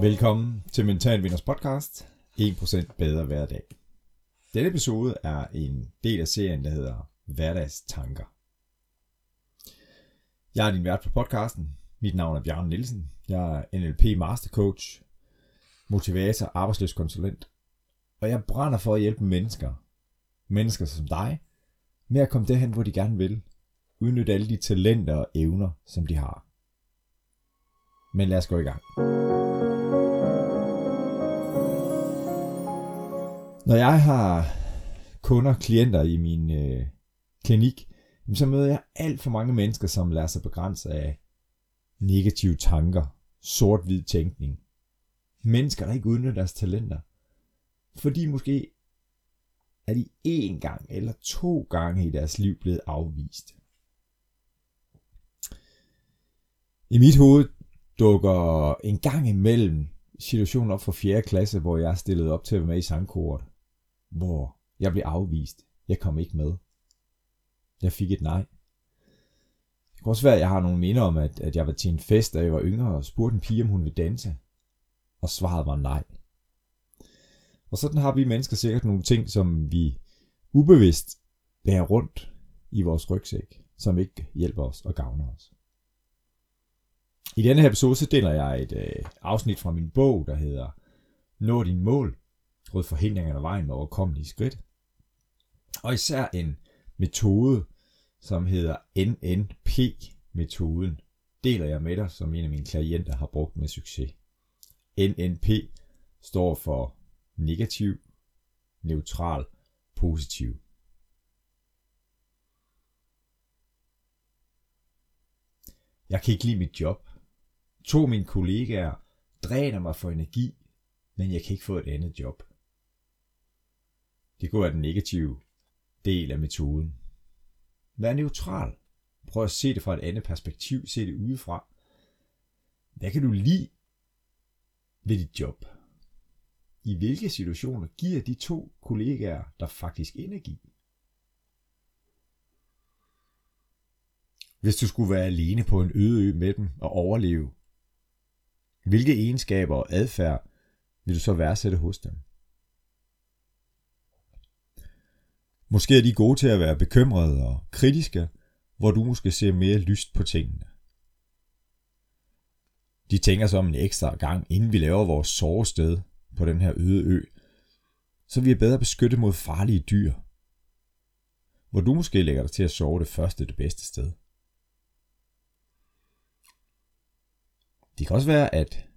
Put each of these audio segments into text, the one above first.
Velkommen til Mental Vinders podcast, 1% bedre hver dag. Denne episode er en del af serien, der hedder Hverdagstanker. Jeg er din vært på podcasten. Mit navn er Bjørn Nielsen. Jeg er NLP Master Coach, motivator, arbejdsløs konsulent. Og jeg brænder for at hjælpe mennesker, mennesker som dig, med at komme derhen, hvor de gerne vil. Udnytte alle de talenter og evner, som de har. Men lad os gå i gang. Når jeg har kunder, klienter i min øh, klinik, så møder jeg alt for mange mennesker, som lader sig begrænse af negative tanker, sort-hvid tænkning. Mennesker, der ikke udnytter deres talenter. Fordi måske er de én gang eller to gange i deres liv blevet afvist. I mit hoved dukker en gang imellem situationen op for 4. klasse, hvor jeg stillede op til at være med i sangkoret, hvor jeg blev afvist. Jeg kom ikke med. Jeg fik et nej. Det kan også være, at jeg har nogle minder om, at, at jeg var til en fest, da jeg var yngre, og spurgte en pige, om hun ville danse. Og svaret var nej. Og sådan har vi mennesker sikkert nogle ting, som vi ubevidst bærer rundt i vores rygsæk, som ikke hjælper os og gavner os. I denne her episode, så deler jeg et øh, afsnit fra min bog, der hedder Nå din mål, rød forhindringerne af vejen med overkommelige skridt. Og især en metode, som hedder NNP-metoden, deler jeg med dig, som en af mine klienter har brugt med succes. NNP står for negativ, neutral, positiv. Jeg kan ikke lide mit job. To af mine kollegaer dræner mig for energi, men jeg kan ikke få et andet job. Det går af den negative del af metoden. Vær neutral. Prøv at se det fra et andet perspektiv. Se det udefra. Hvad kan du lide ved dit job? I hvilke situationer giver de to kollegaer der faktisk energi? Hvis du skulle være alene på en øde ø med dem og overleve, hvilke egenskaber og adfærd vil du så værdsætte hos dem? Måske er de gode til at være bekymrede og kritiske, hvor du måske ser mere lyst på tingene. De tænker så om en ekstra gang, inden vi laver vores sovested på den her øde ø, så vi er bedre beskyttet mod farlige dyr, hvor du måske lægger dig til at sove det første det bedste sted. Det kan også være, at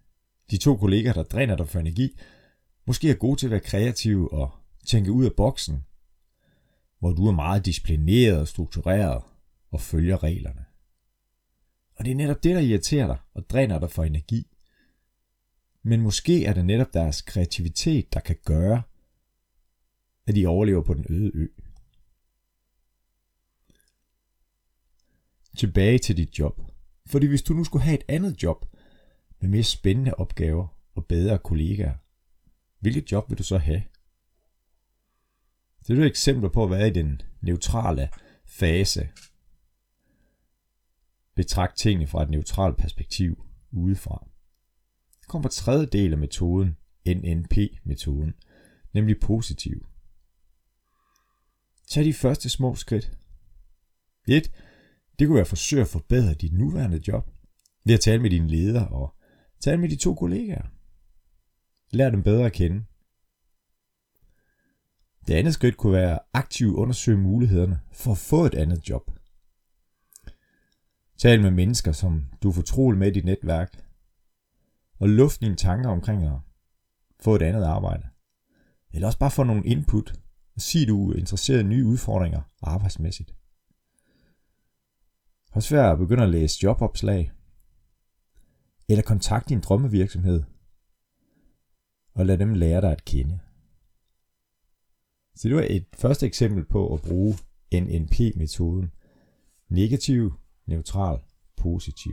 de to kolleger, der dræner dig for energi, måske er gode til at være kreative og tænke ud af boksen, hvor du er meget disciplineret og struktureret og følger reglerne. Og det er netop det, der irriterer dig og dræner dig for energi. Men måske er det netop deres kreativitet, der kan gøre, at de overlever på den øde ø. Tilbage til dit job. Fordi hvis du nu skulle have et andet job med mere spændende opgaver og bedre kollegaer, hvilket job vil du så have? Det er et eksempel på at være i den neutrale fase. Betragt tingene fra et neutralt perspektiv udefra. Det kommer på tredje del af metoden, NNP-metoden, nemlig positiv. Tag de første små skridt. 1. Det kunne være at forsøge at forbedre dit nuværende job ved at tale med dine ledere og Tal med de to kollegaer. Lær dem bedre at kende. Det andet skridt kunne være aktivt undersøge mulighederne for at få et andet job. Tal med mennesker, som du er fortrolig med i dit netværk, og luft dine tanker omkring at få et andet arbejde. Eller også bare få nogle input, og sig du er interesseret i nye udfordringer arbejdsmæssigt. Også være at begynde at læse jobopslag, eller kontakt din drømmevirksomhed, og lad dem lære dig at kende. Så det var et første eksempel på at bruge NNP-metoden. Negativ, neutral, positiv.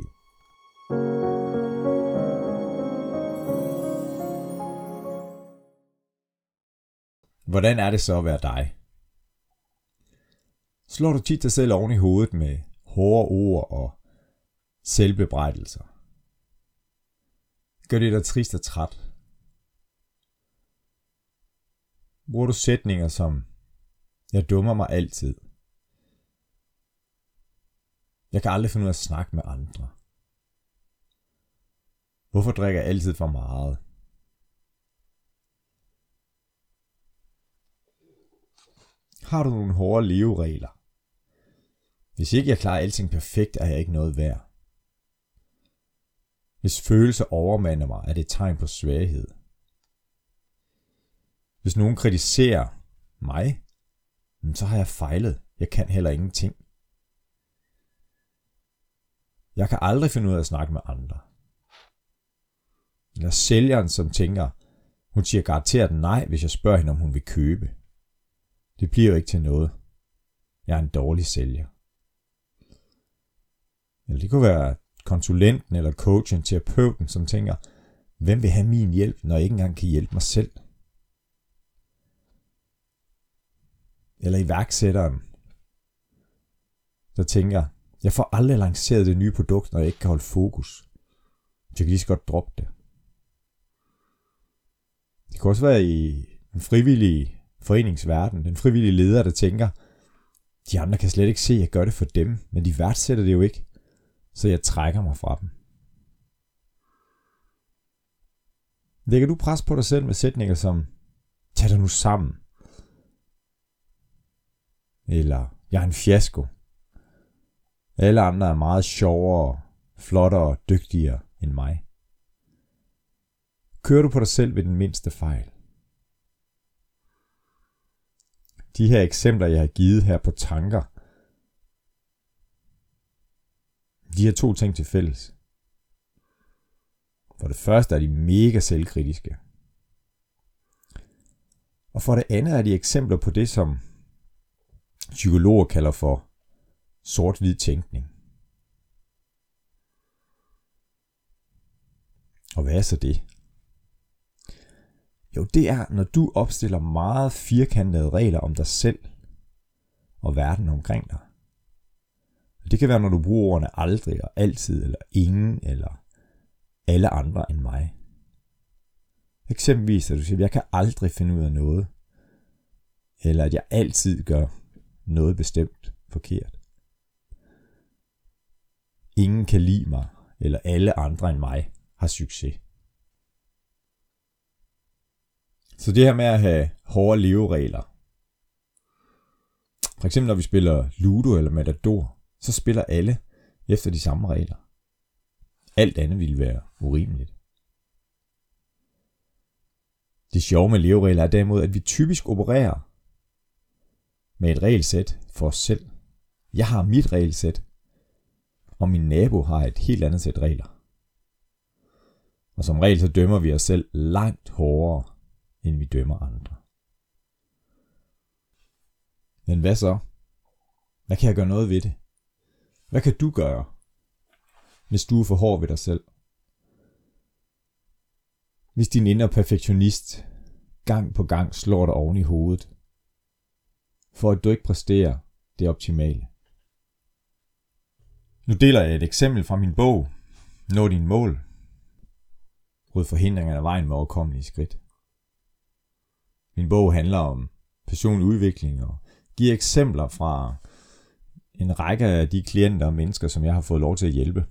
Hvordan er det så at være dig? Slår du tit dig selv oven i hovedet med hårde ord og selvbebrejdelser. Gør det dig trist og træt? Bruger du sætninger som, jeg dummer mig altid. Jeg kan aldrig finde ud af at snakke med andre. Hvorfor drikker jeg altid for meget? Har du nogle hårde leveregler? Hvis ikke jeg klarer alting perfekt, er jeg ikke noget værd. Hvis følelser overmander mig, er det et tegn på svaghed. Hvis nogen kritiserer mig, så har jeg fejlet. Jeg kan heller ingenting. Jeg kan aldrig finde ud af at snakke med andre. Eller sælgeren, som tænker, hun siger garanteret nej, hvis jeg spørger hende, om hun vil købe. Det bliver jo ikke til noget. Jeg er en dårlig sælger. Eller det kunne være konsulenten eller coachen, terapeuten, som tænker, hvem vil have min hjælp, når jeg ikke engang kan hjælpe mig selv? Eller iværksætteren, der tænker, jeg får aldrig lanceret det nye produkt, når jeg ikke kan holde fokus. Så jeg kan lige så godt droppe det. Det kan også være i den frivillige foreningsverden, den frivillige leder, der tænker, de andre kan slet ikke se, at jeg gør det for dem, men de værdsætter det jo ikke, så jeg trækker mig fra dem. Lægger du pres på dig selv med sætninger som, tag dig nu sammen, eller jeg er en fiasko, alle andre er meget sjovere, flottere og dygtigere end mig. Kører du på dig selv ved den mindste fejl? De her eksempler, jeg har givet her på tanker, de har to ting til fælles. For det første er de mega selvkritiske. Og for det andet er de eksempler på det, som psykologer kalder for sort-hvid tænkning. Og hvad er så det? Jo, det er, når du opstiller meget firkantede regler om dig selv og verden omkring dig. Det kan være, når du bruger ordene aldrig og altid, eller ingen, eller alle andre end mig. Eksempelvis, at du siger, at jeg kan aldrig finde ud af noget, eller at jeg altid gør noget bestemt forkert. Ingen kan lide mig, eller alle andre end mig har succes. Så det her med at have hårde leveregler. For eksempel når vi spiller Ludo eller Matador, så spiller alle efter de samme regler. Alt andet ville være urimeligt. Det sjove med leveregler er derimod, at vi typisk opererer med et regelsæt for os selv. Jeg har mit regelsæt, og min nabo har et helt andet sæt regler. Og som regel så dømmer vi os selv langt hårdere, end vi dømmer andre. Men hvad så? Hvad kan jeg gøre noget ved det? Hvad kan du gøre, hvis du er for hård ved dig selv? Hvis din indre perfektionist gang på gang slår dig oven i hovedet, for at du ikke præsterer det optimale. Nu deler jeg et eksempel fra min bog, Nå din mål. Ryd forhindringer af vejen med overkommelige skridt. Min bog handler om personlig udvikling og giver eksempler fra en række af de klienter og mennesker, som jeg har fået lov til at hjælpe.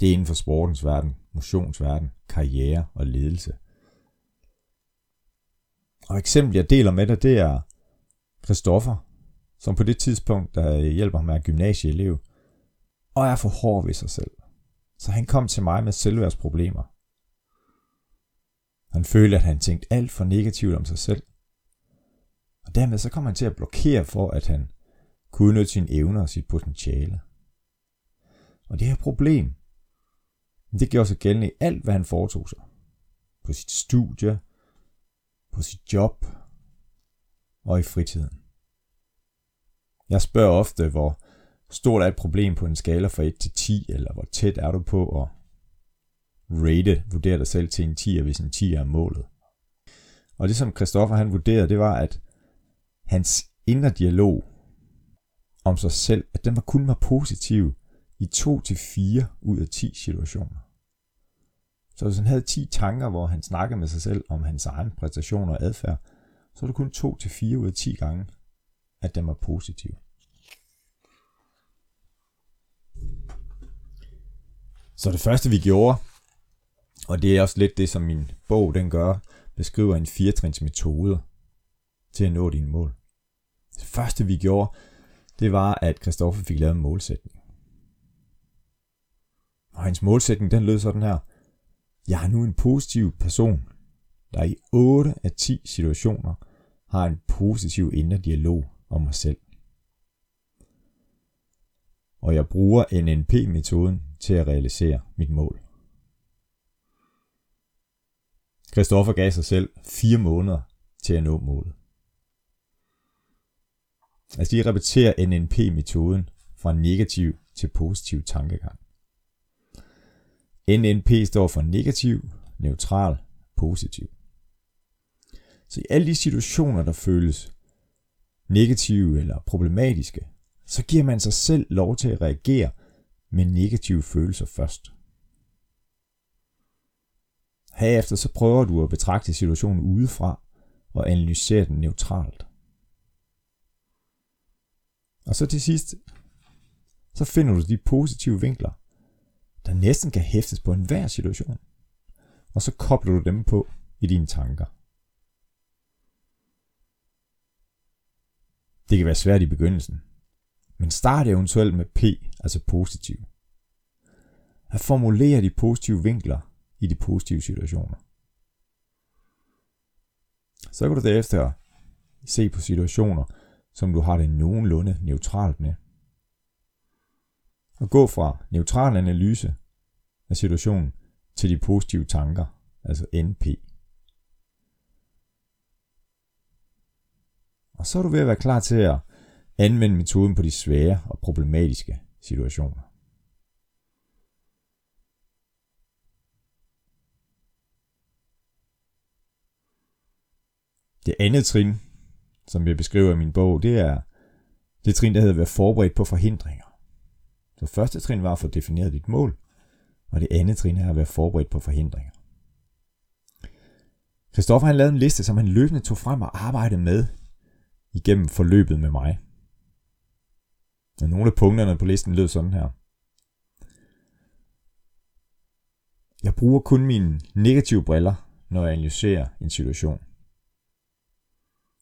Det er inden for sportens verden, motionsverden, karriere og ledelse. Og eksempel jeg deler med dig, det er Christoffer, som på det tidspunkt, der hjælper med at gymnasieelev, og er for hård ved sig selv. Så han kom til mig med selvværdsproblemer. Han følte, at han tænkte alt for negativt om sig selv. Og dermed så kom han til at blokere for, at han kunne udnytte sine evner og sit potentiale. Og det her problem, det gjorde sig gældende i alt, hvad han foretog sig. På sit studie, på sit job og i fritiden. Jeg spørger ofte, hvor stort er et problem på en skala fra 1 til 10, eller hvor tæt er du på at rate, vurdere dig selv til en 10, hvis en 10 er målet. Og det som Christoffer han vurderede, det var, at hans indre dialog om sig selv, at den var kun var positiv i 2 til 4 ud af 10 situationer. Så hvis han havde 10 tanker, hvor han snakkede med sig selv om hans egen præstationer og adfærd, så var det kun 2 til 4 ud af 10 gange, at den var positiv. Så det første vi gjorde, og det er også lidt det, som min bog den gør, beskriver en firetrins metode til at nå dine mål. Det første vi gjorde, det var, at Christoffer fik lavet en målsætning. Og hans målsætning, den lød sådan her. Jeg er nu en positiv person, der i 8 af 10 situationer har en positiv indre dialog om mig selv. Og jeg bruger NNP-metoden til at realisere mit mål. Christoffer gav sig selv 4 måneder til at nå målet. Altså de repeterer NNP-metoden fra negativ til positiv tankegang. NNP står for negativ, neutral, positiv. Så i alle de situationer, der føles negative eller problematiske, så giver man sig selv lov til at reagere med negative følelser først. Herefter så prøver du at betragte situationen udefra og analysere den neutralt. Og så til sidst, så finder du de positive vinkler, der næsten kan hæftes på enhver situation. Og så kobler du dem på i dine tanker. Det kan være svært i begyndelsen, men start eventuelt med P, altså positiv. At formulere de positive vinkler i de positive situationer. Så kan du derefter se på situationer, som du har det nogenlunde neutralt med. Og gå fra neutral analyse af situationen til de positive tanker, altså NP. Og så er du ved at være klar til at anvende metoden på de svære og problematiske situationer. Det andet trin, som jeg beskriver i min bog, det er det trin, der hedder at være forberedt på forhindringer. Så første trin var at få defineret dit mål, og det andet trin er at være forberedt på forhindringer. Christoffer han lavede en liste, som han løbende tog frem og arbejdede med igennem forløbet med mig. Og nogle af punkterne på listen lød sådan her. Jeg bruger kun mine negative briller, når jeg analyserer en situation.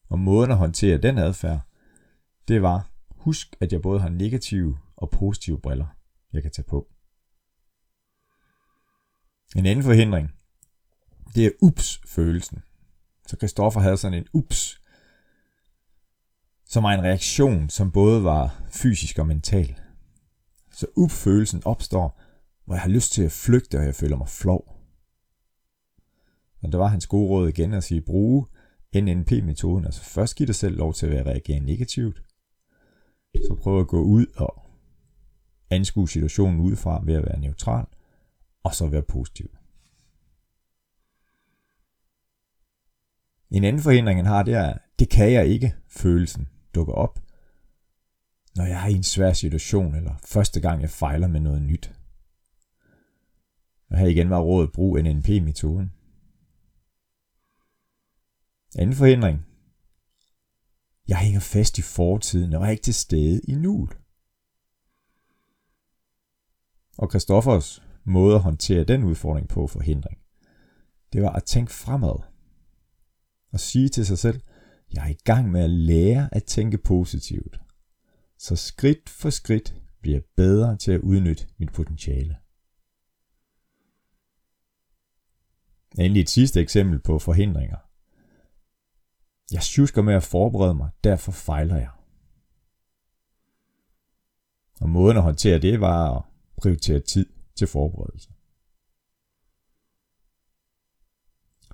Og måden at håndtere den adfærd, det var, husk at jeg både har negative og positive briller, jeg kan tage på. En anden forhindring, det er ups-følelsen. Så Christoffer havde sådan en ups, som var en reaktion, som både var fysisk og mental. Så ups-følelsen opstår, hvor jeg har lyst til at flygte, og jeg føler mig flov. Men der var hans gode råd igen at sige, bruge NNP-metoden. Altså først give dig selv lov til at reagere negativt. Så prøv at gå ud og anskue situationen udefra ved at være neutral, og så være positiv. En anden forhindring, han har, det er, det kan jeg ikke, følelsen dukker op, når jeg er i en svær situation, eller første gang jeg fejler med noget nyt. Og her igen var rådet brug NNP-metoden. Anden forhindring. Jeg hænger fast i fortiden og er ikke til stede i nuet. Og Christoffers måde at håndtere den udfordring på forhindring, det var at tænke fremad. Og sige til sig selv, jeg er i gang med at lære at tænke positivt. Så skridt for skridt bliver jeg bedre til at udnytte mit potentiale. Endelig et sidste eksempel på forhindringer. Jeg sjusker med at forberede mig, derfor fejler jeg. Og måden at håndtere det var at prioritere tid til forberedelse.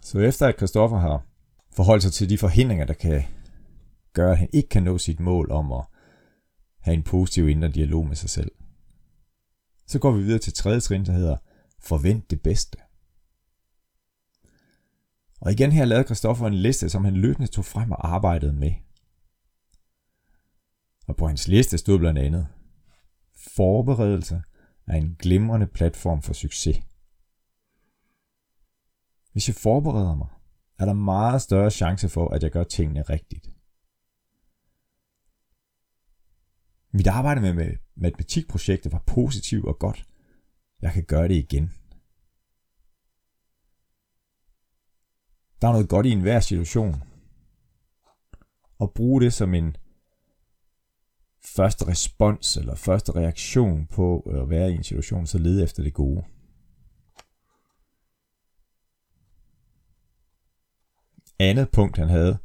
Så efter at Kristoffer har forholdt sig til de forhindringer, der kan gøre, at han ikke kan nå sit mål om at have en positiv indre dialog med sig selv, så går vi videre til tredje trin, der hedder Forvent det bedste. Og igen her lavede Christoffer en liste, som han løbende tog frem og arbejdede med. Og på hans liste stod blandt andet forberedelse er en glimrende platform for succes. Hvis jeg forbereder mig, er der meget større chance for, at jeg gør tingene rigtigt. Mit arbejde med matematikprojektet var positivt og godt. Jeg kan gøre det igen. Der er noget godt i enhver situation. Og bruge det som en første respons eller første reaktion på at være i en situation, så lede efter det gode. Andet punkt han havde,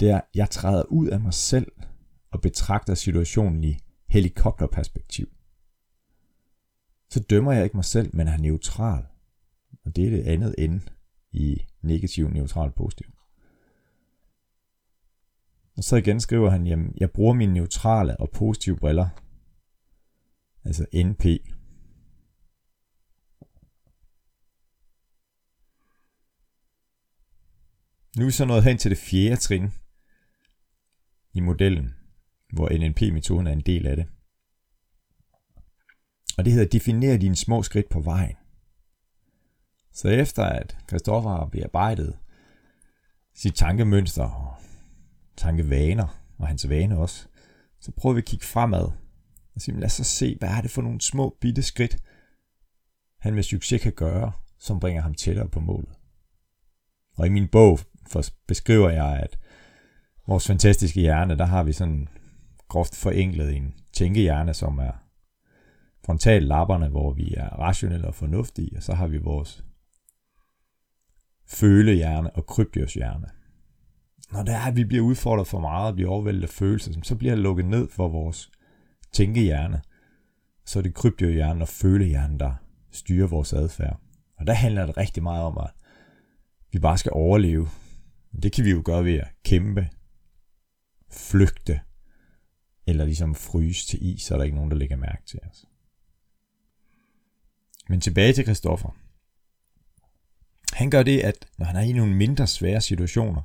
det er, jeg træder ud af mig selv og betragter situationen i helikopterperspektiv. Så dømmer jeg ikke mig selv, men er neutral. Og det er det andet ende i negativ, neutral, positiv. Og så igen skriver han, jamen, jeg bruger mine neutrale og positive briller, altså NP. Nu er vi så nået hen til det fjerde trin i modellen, hvor NNP-metoden er en del af det. Og det hedder definere dine små skridt på vejen. Så efter at Christoffer har bearbejdet sit tankemønster og tankevaner, og hans vane også, så prøver vi at kigge fremad og sige, lad os så se, hvad er det for nogle små bitte skridt, han med succes kan gøre, som bringer ham tættere på målet. Og i min bog beskriver jeg, at vores fantastiske hjerne, der har vi sådan groft forenklet en tænkehjerne, som er frontallapperne, hvor vi er rationelle og fornuftige, og så har vi vores følehjerne og krybdyrshjerne. Når det er, at vi bliver udfordret for meget og bliver overvældet af følelser, så bliver det lukket ned for vores tænkehjerne. Så er det krybdyrhjernen og følehjernen, der styrer vores adfærd. Og der handler det rigtig meget om, at vi bare skal overleve. Det kan vi jo gøre ved at kæmpe, flygte, eller ligesom fryse til is, så er der ikke nogen, der lægger mærke til os. Men tilbage til Christoffer. Han gør det, at når han er i nogle mindre svære situationer,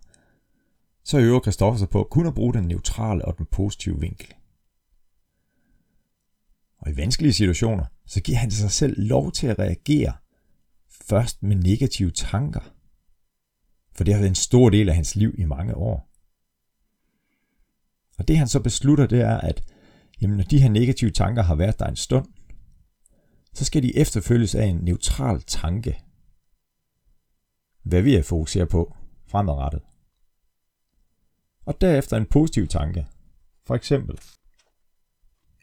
så øver Christoffer sig på kun at bruge den neutrale og den positive vinkel. Og i vanskelige situationer, så giver han sig selv lov til at reagere først med negative tanker. For det har været en stor del af hans liv i mange år. Og det han så beslutter, det er, at jamen, når de her negative tanker har været der en stund, så skal de efterfølges af en neutral tanke. Hvad vi jeg fokusere på fremadrettet? Og derefter en positiv tanke. For eksempel,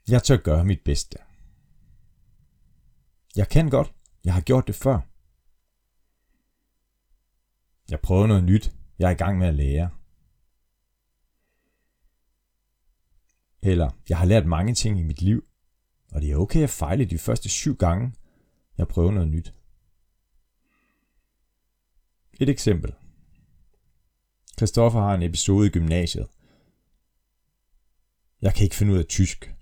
jeg tør gøre mit bedste. Jeg kan godt. Jeg har gjort det før. Jeg prøver noget nyt. Jeg er i gang med at lære. Eller, jeg har lært mange ting i mit liv, og det er okay at fejle de første syv gange, jeg prøver noget nyt. Et eksempel. Christoffer har en episode i gymnasiet. Jeg kan ikke finde ud af tysk.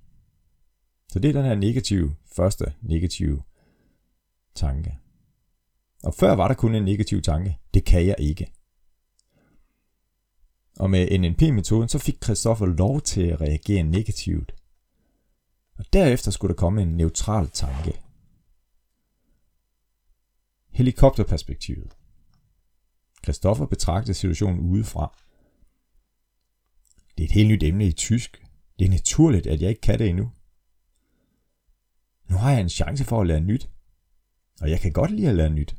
Så det er den her negative, første negative tanke. Og før var der kun en negativ tanke. Det kan jeg ikke. Og med NNP-metoden, så fik Christoffer lov til at reagere negativt. Og derefter skulle der komme en neutral tanke. Helikopterperspektivet. Christoffer betragter situationen udefra. Det er et helt nyt emne i tysk. Det er naturligt, at jeg ikke kan det endnu. Nu har jeg en chance for at lære nyt. Og jeg kan godt lide at lære nyt.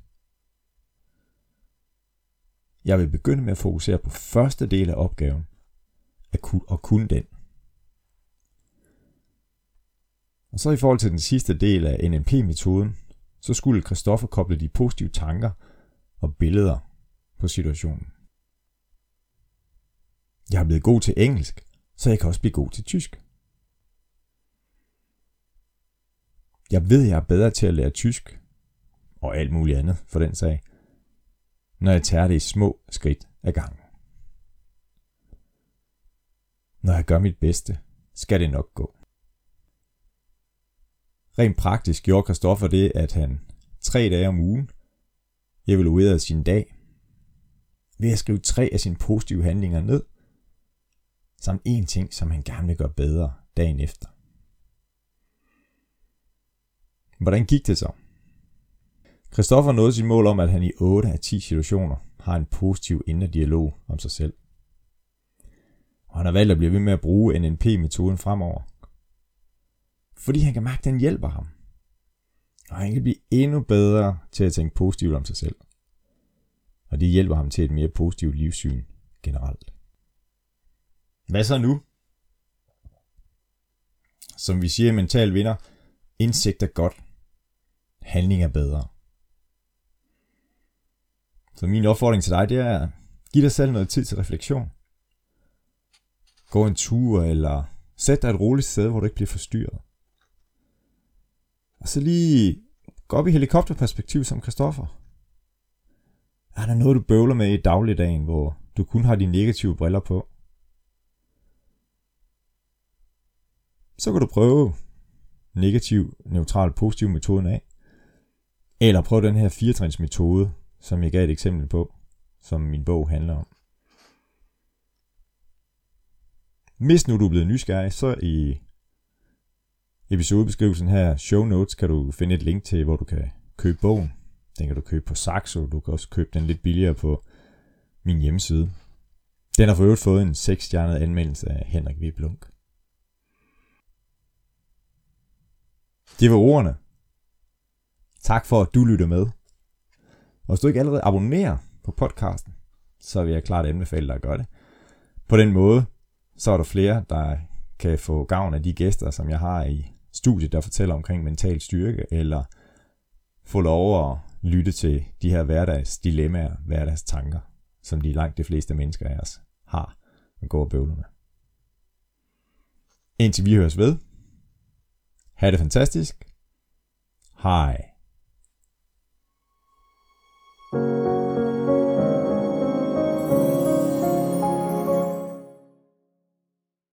Jeg vil begynde med at fokusere på første del af opgaven, og kunne den. Og så i forhold til den sidste del af NMP-metoden, så skulle Christoffer koble de positive tanker og billeder på situationen. Jeg er blevet god til engelsk, så jeg kan også blive god til tysk. Jeg ved, jeg er bedre til at lære tysk, og alt muligt andet for den sag, når jeg tager det i små skridt ad gangen. Når jeg gør mit bedste, skal det nok gå. Rent praktisk gjorde Kristoffer det, at han tre dage om ugen evaluerede sin dag ved at skrive tre af sine positive handlinger ned, samt en ting, som han gerne vil gøre bedre dagen efter. Hvordan gik det så? Christoffer nåede sit mål om, at han i 8 af 10 situationer har en positiv indre dialog om sig selv. Og han har valgt at blive ved med at bruge NNP-metoden fremover. Fordi han kan mærke, at den hjælper ham. Og han kan blive endnu bedre til at tænke positivt om sig selv. Og det hjælper ham til et mere positivt livssyn generelt. Hvad så nu? Som vi siger Mental Vinder, indsigt er godt, handling er bedre. Så min opfordring til dig, det er, giv dig selv noget tid til refleksion. Gå en tur, eller sæt dig et roligt sted, hvor du ikke bliver forstyrret. Og så lige gå op i helikopterperspektiv som Kristoffer. Er der noget, du bøvler med i dagligdagen, hvor du kun har de negative briller på? Så kan du prøve negativ, neutral, positiv metoden af. Eller prøv den her firetrins metode, som jeg gav et eksempel på, som min bog handler om. Hvis nu du er blevet nysgerrig, så i episodebeskrivelsen her, show notes, kan du finde et link til, hvor du kan købe bogen. Den kan du købe på Saxo, du kan også købe den lidt billigere på min hjemmeside. Den har for øvrigt fået en 6-stjernet anmeldelse af Henrik V. Blunk. Det var ordene. Tak for, at du lytter med. Og hvis du ikke allerede abonnerer på podcasten, så vil jeg klart anbefale dig at gøre det. På den måde, så er der flere, der kan få gavn af de gæster, som jeg har i studiet, der fortæller omkring mental styrke, eller få lov at lytte til de her hverdags dilemmaer, hverdags tanker, som de langt de fleste mennesker af os har og går og bøvler med. Indtil vi høres ved. Ha' det fantastisk. Hej.